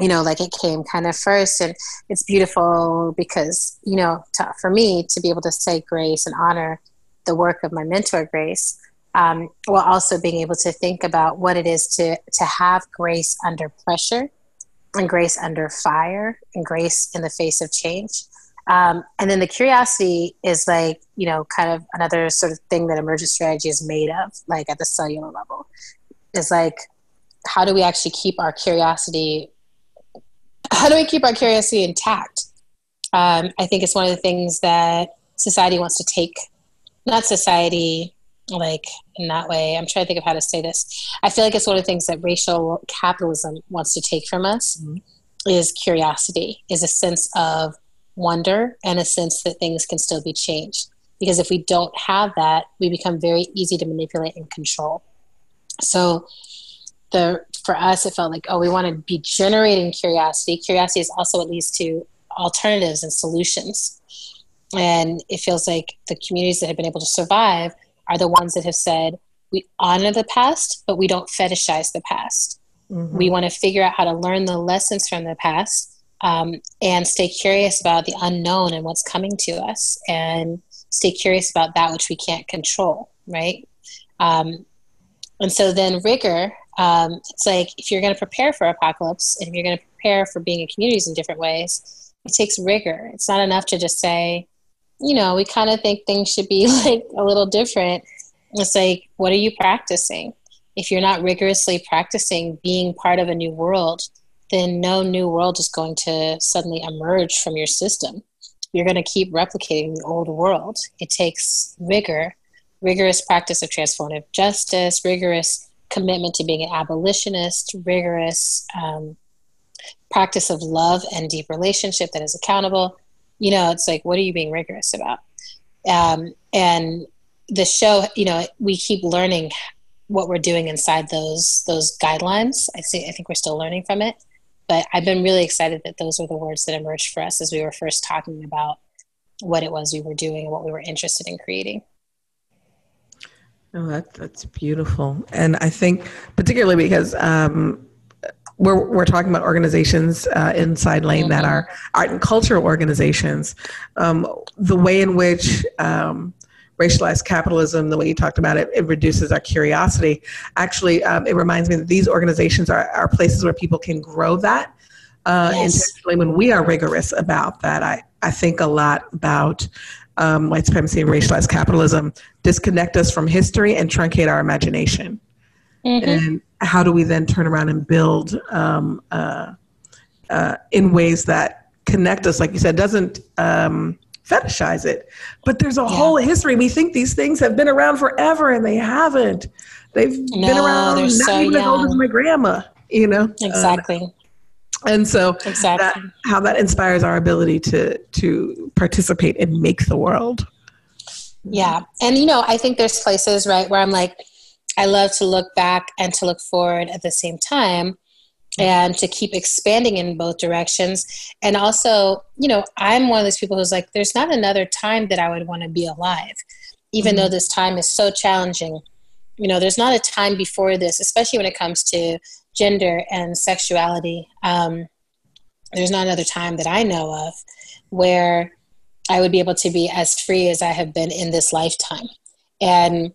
you know like it came kind of first and it's beautiful because you know to, for me to be able to say grace and honor the work of my mentor grace um, while also being able to think about what it is to to have grace under pressure and grace under fire and grace in the face of change. Um, and then the curiosity is like you know kind of another sort of thing that emergent strategy is made of like at the cellular level. Is like how do we actually keep our curiosity how do we keep our curiosity intact? Um, i think it's one of the things that society wants to take not society like in that way. I'm trying to think of how to say this. I feel like it's one of the things that racial capitalism wants to take from us mm-hmm. is curiosity is a sense of wonder and a sense that things can still be changed. Because if we don't have that we become very easy to manipulate and control. So the for us it felt like oh we want to be generating curiosity. Curiosity is also what leads to alternatives and solutions. And it feels like the communities that have been able to survive are the ones that have said we honor the past but we don't fetishize the past. Mm-hmm. we want to figure out how to learn the lessons from the past um, and stay curious about the unknown and what's coming to us and stay curious about that which we can't control right? Um, and so then rigor um, it's like if you're going to prepare for apocalypse and you're going to prepare for being in communities in different ways, it takes rigor. It's not enough to just say, you know, we kind of think things should be like a little different. It's like, what are you practicing? If you're not rigorously practicing being part of a new world, then no new world is going to suddenly emerge from your system. You're going to keep replicating the old world. It takes rigor, rigorous practice of transformative justice, rigorous commitment to being an abolitionist, rigorous um, practice of love and deep relationship that is accountable. You know, it's like, what are you being rigorous about? Um, and the show, you know, we keep learning what we're doing inside those those guidelines. I see. I think we're still learning from it, but I've been really excited that those were the words that emerged for us as we were first talking about what it was we were doing and what we were interested in creating. Oh, that, that's beautiful. And I think, particularly because um, we're, we're talking about organizations uh, inside Lane mm-hmm. that are art and cultural organizations, um, the way in which um, racialized capitalism, the way you talked about it, it reduces our curiosity. Actually, um, it reminds me that these organizations are, are places where people can grow that uh, yes. intentionally when we are rigorous about that. I, I think a lot about um, white supremacy and racialized capitalism disconnect us from history and truncate our imagination. Mm-hmm. And how do we then turn around and build um, uh, uh, in ways that connect us, like you said, doesn't um, fetishize it. But there's a yeah. whole history. We think these things have been around forever, and they haven't. They've no, been around not so even young. as old as my grandma. You know exactly. And so exactly. that, how that inspires our ability to to participate and make the world yeah and you know i think there's places right where i'm like i love to look back and to look forward at the same time and to keep expanding in both directions and also you know i'm one of those people who's like there's not another time that i would want to be alive even mm-hmm. though this time is so challenging you know there's not a time before this especially when it comes to gender and sexuality. Um, there's not another time that I know of where I would be able to be as free as I have been in this lifetime. And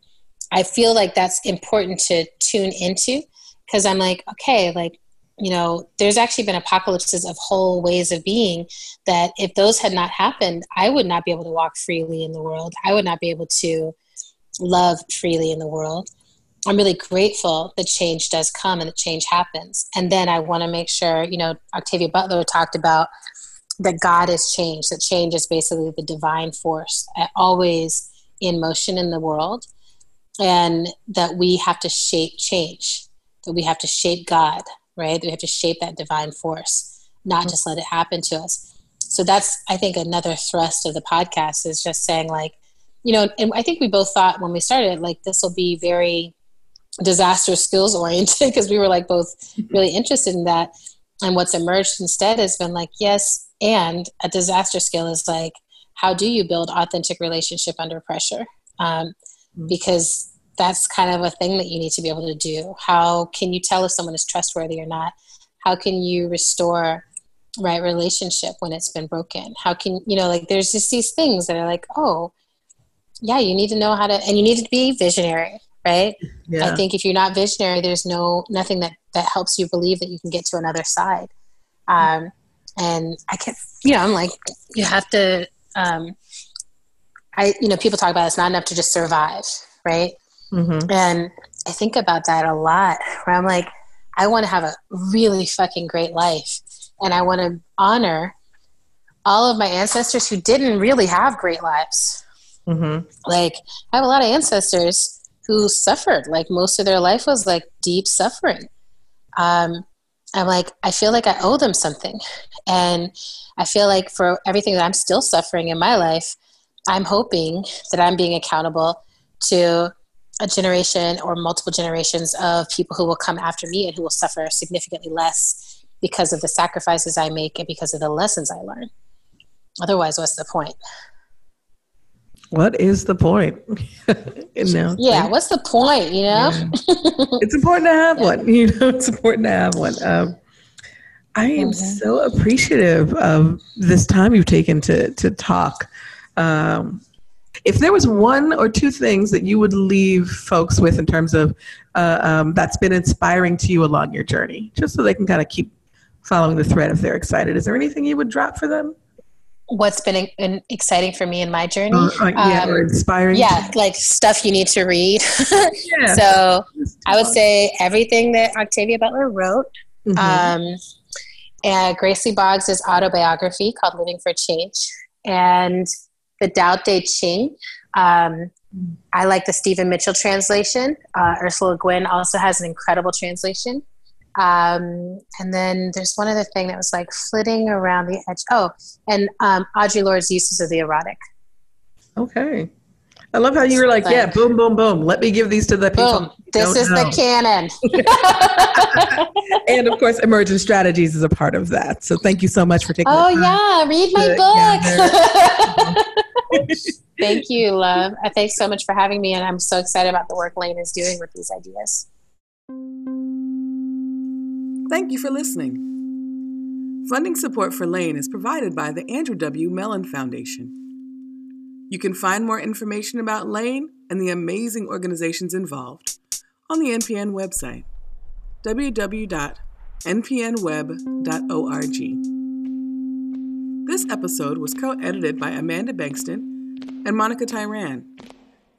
I feel like that's important to tune into because I'm like, okay, like, you know, there's actually been apocalypses of whole ways of being that if those had not happened, I would not be able to walk freely in the world. I would not be able to love freely in the world. I'm really grateful that change does come and that change happens. And then I want to make sure, you know, Octavia Butler talked about that God is change, that change is basically the divine force uh, always in motion in the world, and that we have to shape change, that we have to shape God, right? That we have to shape that divine force, not just let it happen to us. So that's, I think, another thrust of the podcast is just saying, like, you know, and I think we both thought when we started, like, this will be very disaster skills oriented because we were like both really interested in that. And what's emerged instead has been like, yes, and a disaster skill is like, how do you build authentic relationship under pressure? Um, mm-hmm. because that's kind of a thing that you need to be able to do. How can you tell if someone is trustworthy or not? How can you restore right relationship when it's been broken? How can you know like there's just these things that are like, oh, yeah, you need to know how to, and you need to be visionary right yeah. i think if you're not visionary there's no nothing that that helps you believe that you can get to another side um, and i can't you know i'm like you have to um, i you know people talk about it's not enough to just survive right mm-hmm. and i think about that a lot where i'm like i want to have a really fucking great life and i want to honor all of my ancestors who didn't really have great lives mm-hmm. like i have a lot of ancestors who suffered like most of their life was like deep suffering. Um, i'm like i feel like i owe them something. And i feel like for everything that i'm still suffering in my life i'm hoping that i'm being accountable to a generation or multiple generations of people who will come after me and who will suffer significantly less because of the sacrifices i make and because of the lessons i learn. Otherwise what's the point what is the point? you know, yeah, what's the point? You know, yeah. it's important to have yeah. one. You know, it's important to have one. Um, I am mm-hmm. so appreciative of this time you've taken to to talk. Um, if there was one or two things that you would leave folks with in terms of uh, um, that's been inspiring to you along your journey, just so they can kind of keep following the thread if they're excited, is there anything you would drop for them? What's been in, exciting for me in my journey. Uh, uh, yeah, um, or inspiring. Yeah, like stuff you need to read. yeah. So I would say everything that Octavia Butler wrote. Mm-hmm. Um, and Grace Lee Boggs' autobiography called Living for Change. And the Tao Te Ching. Um, I like the Stephen Mitchell translation. Uh, Ursula Guin also has an incredible translation. Um, and then there's one other thing that was like flitting around the edge. Oh, and um, Audre Lorde's uses of the erotic. Okay. I love how you were like, yeah, boom, boom, boom. Let me give these to the people. Boom. This is know. the canon. and of course, emergent strategies is a part of that. So thank you so much for taking. Oh yeah, read my book. thank you, love. Uh, thanks so much for having me, and I'm so excited about the work Lane is doing with these ideas. Thank you for listening. Funding support for Lane is provided by the Andrew W. Mellon Foundation. You can find more information about Lane and the amazing organizations involved on the NPN website, www.npnweb.org. This episode was co edited by Amanda Begston and Monica Tyran.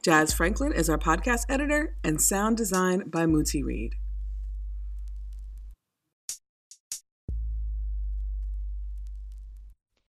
Jazz Franklin is our podcast editor, and sound design by Muti Reed.